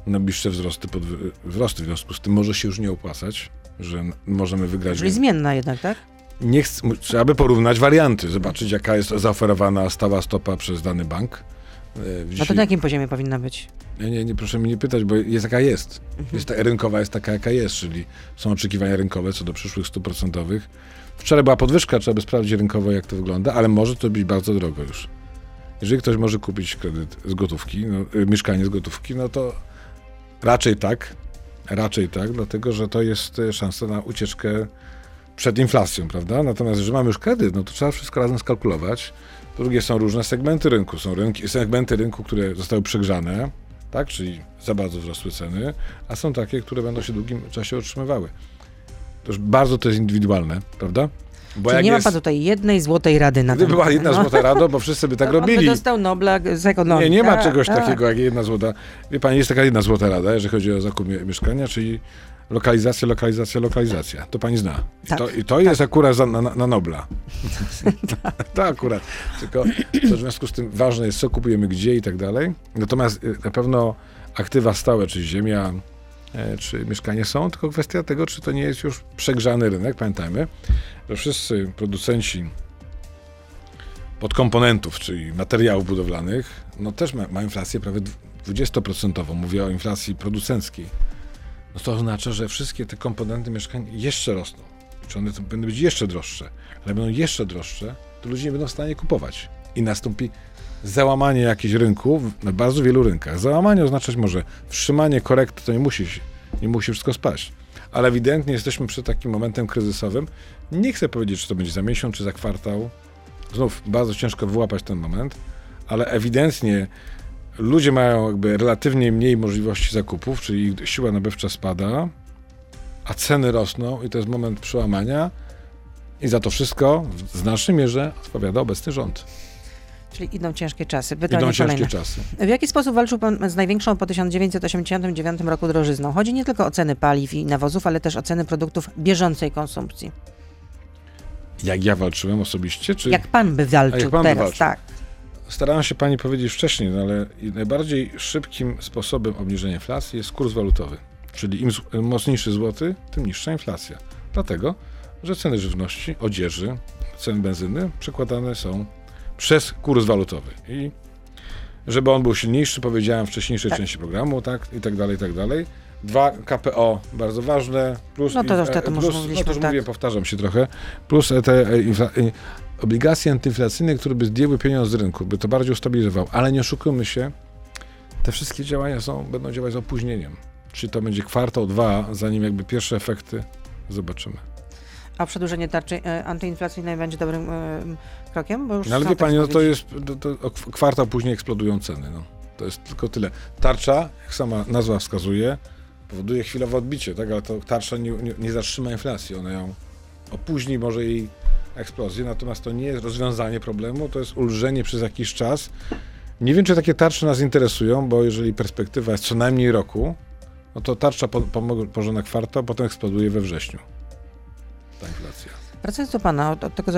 najbliższe wzrosty, podwy- wzrosty. W związku z tym może się już nie opłacać, że możemy wygrać. Czyli zmienna jednak, tak? Nie chc- mu- trzeba by porównać warianty, zobaczyć jaka jest zaoferowana stała stopa przez dany bank. E, w No to dzisiaj- na jakim poziomie powinna być? nie, nie, nie, proszę mnie nie pytać, bo jest jaka jest. jest ta, rynkowa jest taka, jaka jest, czyli są oczekiwania rynkowe co do przyszłych stóp procentowych. Wczoraj była podwyżka, trzeba by sprawdzić rynkowo, jak to wygląda, ale może to być bardzo drogo już. Jeżeli ktoś może kupić kredyt z gotówki, no, y, mieszkanie z gotówki, no to raczej tak, raczej tak, dlatego że to jest y, szansa na ucieczkę przed inflacją, prawda? Natomiast, jeżeli mamy już kredyt, no to trzeba wszystko razem skalkulować. Po drugie, są różne segmenty rynku. Są rynki, segmenty rynku, które zostały przegrzane, tak? czyli za bardzo wzrosły ceny, a są takie, które będą się w długim czasie utrzymywały. To już bardzo to jest indywidualne, prawda? Bo Czyli nie ma jest, pan tutaj jednej złotej rady na gdyby ten była jedna no. złota rada, bo wszyscy by tak by robili. dostał Nobla z ekonomii. Nie, nie ma Tak, czegoś tak. takiego jak jedna złota. Wie pani, jest taka jedna złota rada, jeżeli chodzi o zakup mie- mieszkania, czyli lokalizacja, lokalizacja, lokalizacja. To pani zna. I Tak, to, i to jest akurat za, na, na Nobla. to akurat. Tylko to w związku z tym ważne jest, co kupujemy gdzie i tak dalej. Natomiast y, na pewno aktywa stałe, czy ziemia, czy mieszkanie są, tylko kwestia tego, czy to nie jest już przegrzany rynek. Pamiętajmy, że wszyscy producenci podkomponentów, czyli materiałów budowlanych, no też ma, inflację prawie dw- 20%. Mówię o inflacji producenckiej. No to oznacza, że wszystkie te komponenty mieszkań jeszcze rosną. Czy one będą być jeszcze droższe, ale będą jeszcze droższe, to ludzie nie będą w stanie kupować. I nastąpi załamanie jakichś rynków na bardzo wielu rynkach. Załamanie oznaczać może wstrzymanie korekt, to nie musi, nie musi wszystko spaść. Ale ewidentnie jesteśmy przed takim momentem kryzysowym. Nie chcę powiedzieć, czy to będzie za miesiąc, czy za kwartał. Znów bardzo ciężko wyłapać ten moment, ale ewidentnie ludzie mają jakby relatywnie mniej możliwości zakupów, czyli ich siła nabywcza spada, a ceny rosną i to jest moment przełamania i za to wszystko w znacznej mierze odpowiada obecny rząd. Czyli idą ciężkie czasy. Pytanie Idą kolejne. ciężkie czasy. W jaki sposób walczył pan z największą po 1989 roku drożyzną? Chodzi nie tylko o ceny paliw i nawozów, ale też o ceny produktów bieżącej konsumpcji. Jak ja walczyłem osobiście, czy Jak pan by walczył jak pan teraz? walczył? Tak. starałem się pani powiedzieć wcześniej, no ale najbardziej szybkim sposobem obniżenia inflacji jest kurs walutowy. Czyli im mocniejszy złoty, tym niższa inflacja. Dlatego, że ceny żywności, odzieży, ceny benzyny przekładane są przez kurs walutowy. I żeby on był silniejszy, powiedziałem w wcześniejszej Tak. części programu, tak, i tak dalej, i tak dalej. Dwa, KPO, bardzo ważne, plus... No to już wtedy plus, no mówiliśmy, to już tak. mówię, powtarzam się trochę, plus e, te e, e, obligacje antyinflacyjne, które by zdjęły pieniądz z rynku, by to bardziej ustabilizował, ale nie oszukujmy się, te wszystkie działania są, będą działać z opóźnieniem. Czyli to będzie kwartał, dwa, zanim jakby pierwsze efekty zobaczymy. A przedłużenie tarczy e, antyinflacyjnej będzie dobrym e, krokiem? Bo już No ale wie pani, no to jest, to, to, o kw- kwartał później eksplodują ceny, no. To jest tylko tyle. Tarcza, jak sama nazwa wskazuje, powoduje chwilowe odbicie, tak, ale to tarcza nie, nie, nie zatrzyma inflacji, ona ją opóźni może jej eksplozję, natomiast to nie jest rozwiązanie problemu, to jest ulżenie przez jakiś czas. Nie wiem, czy takie tarcze nas interesują, bo jeżeli perspektywa jest co najmniej roku, no to tarcza po, pomog- pomoże na kwartał, potem eksploduje we wrześniu. Ta inflacja. Wracając do pana, od, tego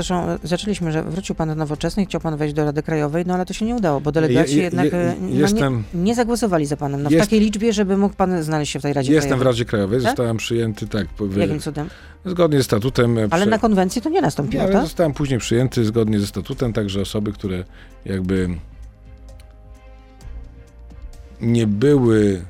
zaczęliśmy, że wrócił pan do nowoczesnej, chciał pan wejść do Rady Krajowej, no ale to się nie udało, bo delegaci Je- je- jednak je- e, no, jestem- nie, nie zagłosowali za panem no, w Jest- takiej liczbie, żeby mógł pan znaleźć się w tej Radzie Jestem w Krajowej. Radzie Krajowej, Tak? zostałem przyjęty, tak, w- Jakim cudem? zgodnie ze statutem. e, Ale prze- na konwencji to nie nastąpiło, tak? zostałem później przyjęty zgodnie ze statutem, także osoby, które jakby nie były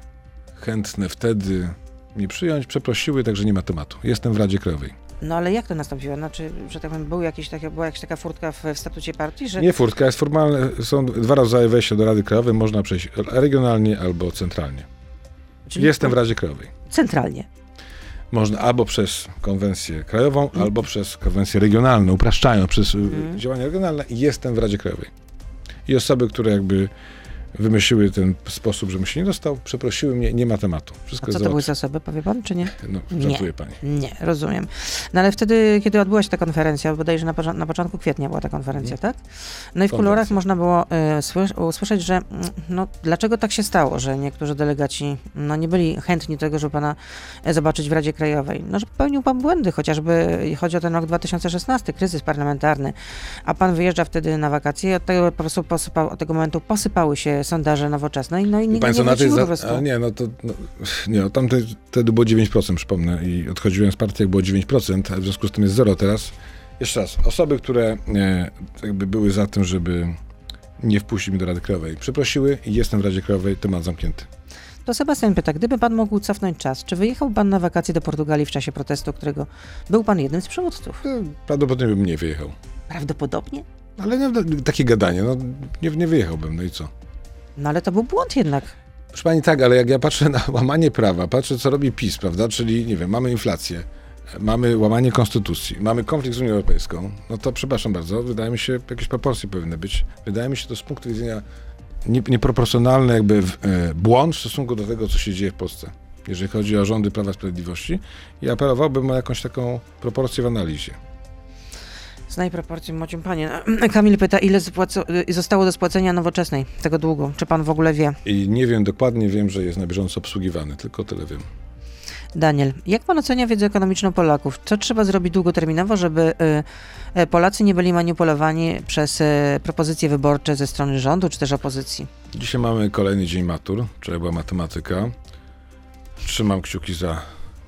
chętne wtedy mnie przyjąć, przeprosiły, także nie ma tematu. Jestem w Radzie Krajowej. No ale jak to nastąpiło? Znaczy, że tak powiem, był jakiś takie, była jakaś taka furtka w, w statucie partii, że Nie furtka, jest formalne, są dwa rodzaje wejścia do Rady Krajowej, można przejść regionalnie albo centralnie. czyli Jestem w Radzie Krajowej. centralnie. Można albo przez konwencję krajową, albo przez konwencję regionalną, upraszczają przez Mhm. działania regionalne jestem w Radzie Krajowej. I osoby, które jakby wymyśliły ten sposób, żebym się nie dostał, przeprosiły mnie, nie ma tematu. Wszystko A co to były załatwione. za osoby, powie pan, czy nie? No, Nie. pani. Nie, rozumiem. No ale wtedy, kiedy odbyła się ta konferencja, bodajże na, na początku kwietnia była ta konferencja, tak? No i w Konwencja. kolorach można było y, słysz- usłyszeć, że no, dlaczego tak się stało, że niektórzy delegaci no, nie byli chętni tego, żeby pana e, zobaczyć w Radzie Krajowej. No, że popełnił pan błędy, chociażby chodzi o ten rok 2016, kryzys parlamentarny, a pan wyjeżdża wtedy na wakacje i od tego, po prostu posypał, od tego momentu posypały się sondaże nowoczesne no i Państwo nie na tej wrócił za... po prostu. Nie, no to no, nie, no, tam te, wtedy było 9%, przypomnę, i odchodziłem z partii, jak było 9%, a w związku z tym jest zero teraz. Jeszcze raz, osoby, które e, jakby były za tym, żeby nie wpuścić mnie do Rady Krajowej, przeprosiły i jestem w Radzie Krajowej, temat zamknięty. To Sebastian pyta, gdyby pan mógł cofnąć czas, czy wyjechał pan na wakacje do Portugalii w czasie protestu, którego był pan jednym z przywódców? No, Prawdopodobnie bym nie wyjechał. Prawdopodobnie. Ale nie, takie gadanie, no nie, nie wyjechałbym, no i co? No ale to był błąd jednak. Proszę pani, tak, ale jak ja patrzę na łamanie prawa, patrzę co robi PiS, prawda, czyli nie wiem, mamy inflację, mamy łamanie konstytucji, mamy konflikt z Unią Europejską, no to przepraszam bardzo, wydaje mi się, jakieś proporcje powinny być. Wydaje mi się to z punktu widzenia nie, nieproporcjonalny jakby e, błąd w stosunku do tego, co się dzieje w Polsce, jeżeli chodzi o rządy Prawa Sprawiedliwości i apelowałbym o jakąś taką proporcję w analizie. Znaj proporcje, mocium panie. Kamil pyta, ile y, zostało do spłacenia nowoczesnej tego długu? Czy pan w ogóle wie? I nie wiem dokładnie, wiem, że jest na bieżąco obsługiwany, tylko tyle wiem. Daniel, jak pan ocenia wiedzę ekonomiczną Polaków? Co trzeba zrobić długoterminowo, żeby y, y, Polacy nie byli manipulowani przez y, propozycje wyborcze ze strony rządu czy też opozycji? Dzisiaj mamy kolejny dzień matur, wczoraj była matematyka. Trzymam kciuki za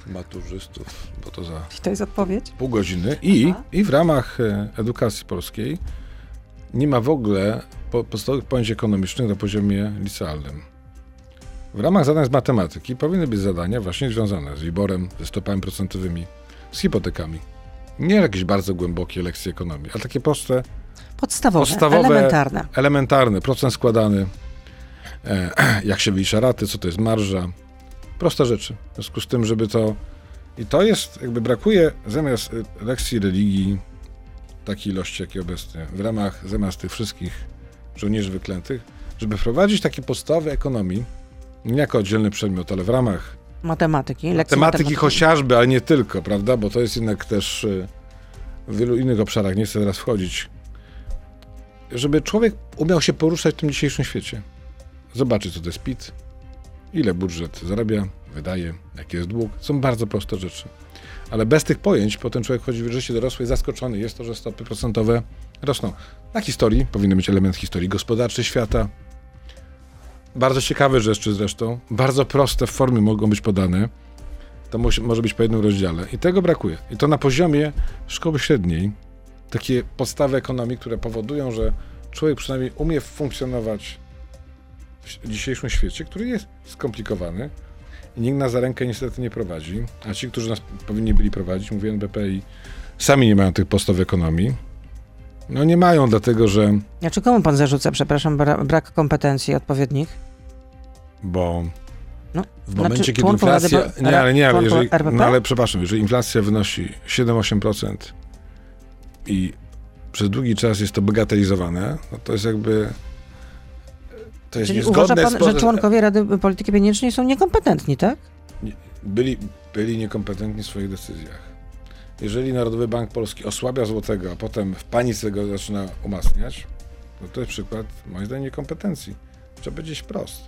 maturzystów, bo to za to jest odpowiedź? pół godziny. I, Aha. i w ramach e, edukacji polskiej nie ma w ogóle po, podstawowych pojęć ekonomicznych na poziomie licealnym. W ramach zadań z matematyki powinny być zadania właśnie związane z WIBORem, ze stopami procentowymi, z hipotekami. Nie jakieś bardzo głębokie lekcje ekonomii, ale takie proste, Podstawowe, Podstawowe- elementarne. elementarny, procent składany, e, jak się wylicza raty, co to jest marża. Proste rzeczy. W związku z tym, żeby to... I to jest, jakby brakuje zamiast y, lekcji religii takiej ilości, jakiej obecnie, w ramach zamiast tych wszystkich żołnierzy wyklętych, żeby wprowadzić takie podstawy ekonomii, nie jako oddzielny przedmiot, ale w ramach Matematyki, lekcje tematyki matematyki. chociażby, ale nie tylko, prawda? Bo to jest jednak też y, w wielu innych obszarach, nie chcę teraz wchodzić, żeby człowiek umiał się poruszać w tym dzisiejszym świecie. Zobaczyć, co to jest PIT, ile budżet zarabia, wydaje, jaki jest dług. Są bardzo proste rzeczy. Ale bez tych pojęć potem człowiek chodzi w życie dorosłe i zaskoczony jest to, że stopy procentowe rosną. Na historii, powinny być element historii gospodarczej świata. Bardzo ciekawe rzeczy zresztą, bardzo proste w formie mogą być podane. To może być po jednym rozdziale. I tego brakuje. I to na poziomie szkoły średniej. Takie podstawy ekonomii, które powodują, że człowiek przynajmniej umie funkcjonować w dzisiejszym świecie, który jest skomplikowany i nikt nas za rękę niestety nie prowadzi. A ci, którzy nas powinni byli prowadzić, mówię NBP i sami nie mają tych podstaw ekonomii. No nie mają, dlatego że, A czy komu pan zarzuca, przepraszam, bra- brak kompetencji odpowiednich? bo No, w znaczy momencie, kiedy członków Rady inflacja... Nie, ale nie, ale jeżeli... No ale przepraszam, jeżeli inflacja wynosi 7-8% i przez długi czas jest to bagatelizowane, no to jest jakby... To jest Czyli uważa pan, z... że członkowie Rady Polityki Pieniężnej są niekompetentni, tak? byli, byli niekompetentni w swoich decyzjach. Jeżeli Narodowy Bank Polski osłabia złotego, a potem w panice go zaczyna umacniać, no to jest przykład, moim zdaniem, niekompetencji. Trzeba powiedzieć wprost.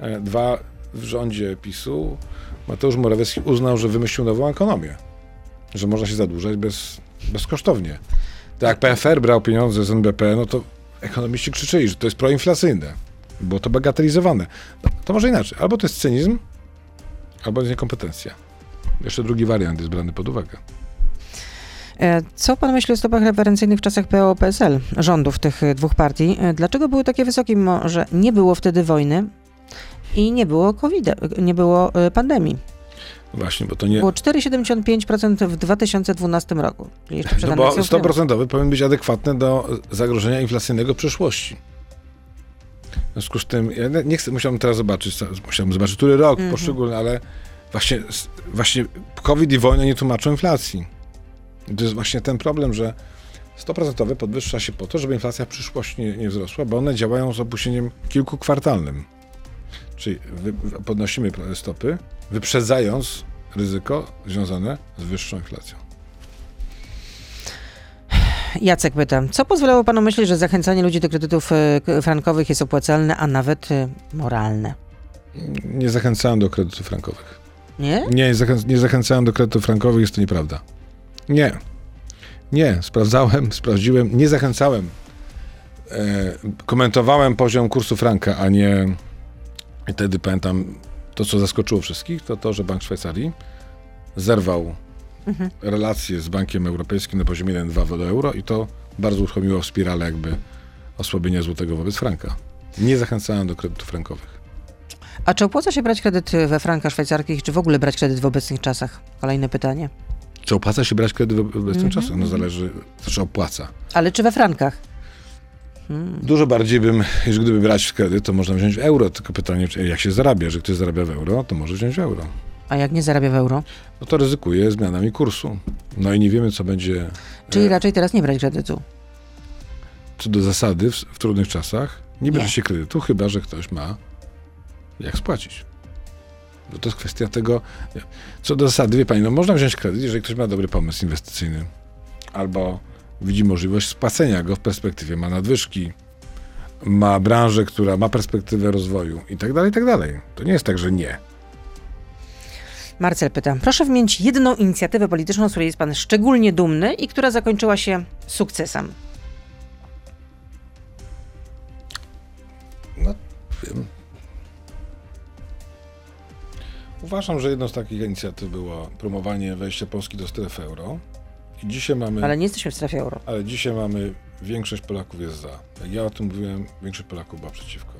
E, Dwa, w rządzie PiSu Mateusz Morawiecki uznał, że wymyślił nową ekonomię. Że można się zadłużać bez bezkosztownie. Tak jak PFR brał pieniądze z NBP, no to ekonomiści krzyczeli, że to jest proinflacyjne. Było to bagatelizowane. No, to może inaczej. Albo to jest cynizm, albo jest niekompetencja. Jeszcze drugi wariant jest brany pod uwagę. E, co pan myśli o stopach referencyjnych w czasach PO-PSL, rządów tych e, dwóch partii? E, dlaczego były takie wysokie, mimo że nie było wtedy wojny i nie było COVID, nie było pandemii? Właśnie, bo to nie... Było 4,75% w 2012 roku. Jeszcze przed no bo 100% powinien być adekwatne do zagrożenia inflacyjnego przyszłości. W związku z tym, ja nie chcę, musiałem teraz zobaczyć, musiałem zobaczyć, który rok -hmm. poszczególny, ale właśnie, właśnie COVID i wojna nie tłumaczą inflacji. I to jest właśnie ten problem, że 100% podwyższa się po to, żeby inflacja w przyszłości nie, nie wzrosła, bo one działają z opóźnieniem kilkukwartalnym. Czyli podnosimy stopy, wyprzedzając ryzyko związane z wyższą inflacją. Jacek pyta, co pozwalało panu myśleć, że zachęcanie ludzi do kredytów e, frankowych jest opłacalne, a nawet e, moralne? Nie zachęcałem do kredytów frankowych. Nie? Nie, nie zachęcałem do kredytów frankowych, jest to nieprawda. Nie. Nie, sprawdzałem, sprawdziłem, nie zachęcałem. E, komentowałem poziom kursu franka, a nie. Wtedy pamiętam to, co zaskoczyło wszystkich, to to, że Bank Szwajcarii zerwał mhm. relacje z Bankiem Europejskim na poziomie 1,2 do euro i to bardzo uruchomiło w spirale jakby osłabienia złotego wobec franka. Nie zachęcałem do kredytów frankowych. A czy opłaca się brać kredyt we frankach szwajcarskich, czy w ogóle brać kredyt w obecnych czasach? Kolejne pytanie. Czy opłaca się brać kredyt w obecnym mm -hmm. czasie? No zależy, znaczy opłaca. Ale czy we frankach? Hmm. Dużo bardziej bym, jeżeli gdyby brać kredyt, to można wziąć w euro, tylko pytanie, jak się zarabia. Że ktoś zarabia w euro, to może wziąć w euro. A jak nie zarabia w euro? No to ryzykuje zmianami kursu. No i nie wiemy, co będzie. Czyli e... raczej teraz nie brać kredytu. Co do zasady, w, w trudnych czasach nie bierze nie. się kredytu, chyba że ktoś ma jak spłacić. No to jest kwestia tego, co do zasady, wie pani, no można wziąć kredyt, jeżeli ktoś ma dobry pomysł inwestycyjny, albo widzi możliwość spłacenia go w perspektywie, ma nadwyżki, ma branżę, która ma perspektywę rozwoju i tak dalej, i tak dalej. To nie jest tak, że nie. Marcel pyta, proszę wymienić jedną inicjatywę polityczną, z której jest pan szczególnie dumny i która zakończyła się sukcesem. No, wiem. Uważam, że jedną z takich inicjatyw było promowanie wejścia Polski do strefy euro. I dzisiaj mamy. Ale nie jesteśmy w strefie euro. Ale dzisiaj mamy. Większość Polaków jest za. Jak ja o tym mówiłem, większość Polaków była przeciwko.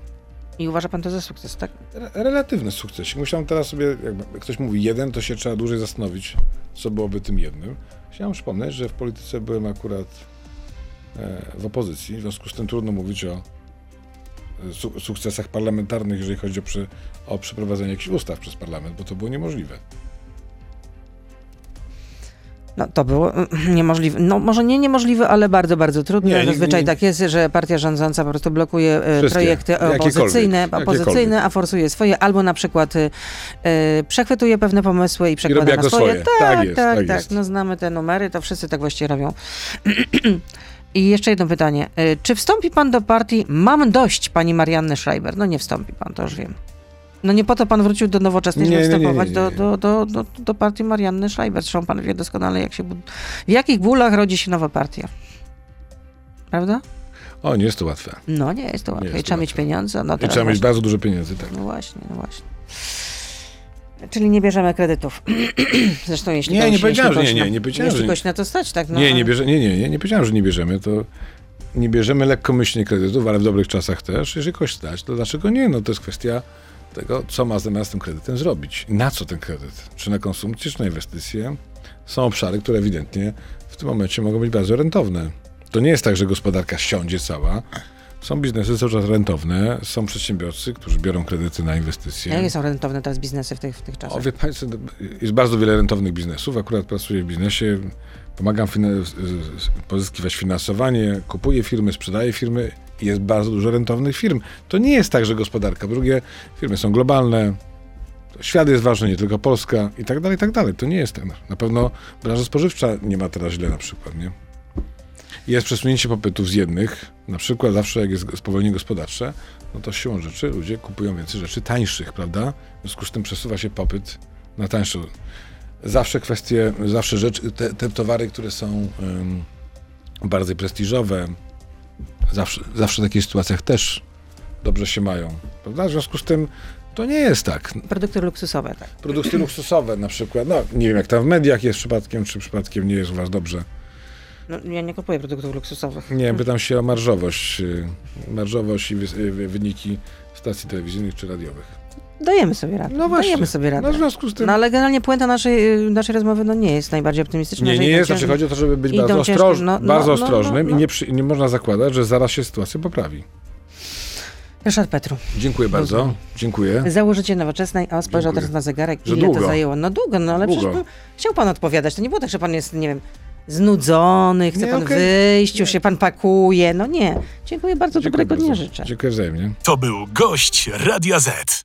I uważa pan to za sukces, tak? Re relatywny sukces. Musiałem teraz sobie, jak ktoś mówi jeden, to się trzeba dłużej zastanowić, co byłoby tym jednym. Chciałem przypomnieć, że w polityce byłem akurat e, w opozycji, w związku z tym trudno mówić o su sukcesach parlamentarnych, jeżeli chodzi o, przy, o przeprowadzenie jakichś ustaw przez parlament, bo to było niemożliwe. No to było mm, niemożliwe. No może nie niemożliwe, ale bardzo, bardzo trudne. Nie, Zazwyczaj nie, tak jest, że partia rządząca po prostu blokuje e, projekty opozycyjne, opozycyjne, a forsuje swoje, albo na przykład y, przechwytuje pewne pomysły i przekłada I na swoje. swoje. Tak, tak, jest, tak, tak, tak. No znamy te numery, to wszyscy tak właściwie robią. I jeszcze jedno pytanie. Czy wstąpi pan do partii Mam dość pani Marianny Schreiber? No nie wstąpi pan, to już wiem. No nie po to pan wrócił do nowoczesnej, żeby wstępować do, do, do, do, partii Marianny Schreiber. Zresztą pan wie doskonale, jak się, w jakich bólach rodzi się nowa partia. Prawda? O, nie jest to łatwe. No nie jest to łatwe. Jest I trzeba mieć pieniądze. No, I trzeba mieć bardzo dużo pieniędzy, tak. No właśnie, no właśnie. Czyli nie bierzemy kredytów. Zresztą jeśli Nie, nie powiedziałem, że nie, nie, nie powiedziałem, jeśli na to stać, tak? No, nie, nie, bierze, nie, nie, nie, nie powiedziałem, że nie bierzemy, to nie bierzemy lekkomyślnie kredytów, ale w dobrych czasach też. Jeżeli kogoś stać, to dlaczego nie? No to jest kwestia tego, co ma zamiast tym kredytem zrobić. Na co ten kredyt? Czy na konsumpcję, czy na inwestycje? Są obszary, które ewidentnie w tym momencie mogą być bardzo rentowne. To nie jest tak, że gospodarka siądzie cała. Są biznesy cały czas rentowne, są przedsiębiorcy, którzy biorą kredyty na inwestycje. Jakie są rentowne teraz biznesy w tych, w tych czasach? O, wie Państwo, jest bardzo wiele rentownych biznesów. Akurat pracuję w biznesie, pomagam pozyskiwać finansowanie, kupuję firmy, sprzedaję firmy jest bardzo dużo rentownych firm. To nie jest tak, że gospodarka. Po drugie, firmy są globalne, świat jest ważny, nie tylko Polska i tak dalej, i tak dalej. To nie jest ten. Na pewno branża spożywcza nie ma teraz źle na przykład, nie? Jest przesunięcie popytów z jednych, na przykład zawsze jak jest spowolnienie gospodarcze, no to siłą rzeczy ludzie kupują więcej rzeczy tańszych, prawda? W związku z tym przesuwa się popyt na tańsze zawsze kwestie, zawsze rzeczy, te, te towary, które są ym, bardziej prestiżowe, zawsze, zawsze w takich sytuacjach też dobrze się mają. Prawda? W związku z tym to nie jest tak. Produkty luksusowe, tak. Produkty luksusowe na przykład, no nie wiem jak tam w mediach jest przypadkiem, czy przypadkiem nie jest u was dobrze. No, ja nie kupuję produktów luksusowych. Nie, pytam się o marżowość, y, marżowość i y, wyniki stacji telewizyjnych czy radiowych. Dajemy sobie radę. No właśnie. Dajemy sobie radę. No w związku z tym... No ale generalnie puenta naszej, y, naszej rozmowy no, nie jest najbardziej optymistyczna. Nie, nie jest, cięż- znaczy chodzi o to, żeby być bardzo, ostrożny, no, no, bardzo no, ostrożnym no, i no. nie, przy, nie można zakładać, że zaraz się sytuacja poprawi. Ryszard Petru, Dziękuję bardzo. Rozumiem. Dziękuję. założyciel nowoczesnej, a spojrzał Dziękuję. teraz na zegarek, Że ile długo. to zajęło. No długo, no ale Długo. przecież bym, chciał pan odpowiadać. To nie było tak, że pan jest, nie wiem, znudzony, chce Nie, pan okej. wyjść, już się pan pakuje. No nie. Dziękuję bardzo, Dziękuję dobrego dnia bardzo. życzę. Dziękuję wzajemnie. To był gość Radia Z.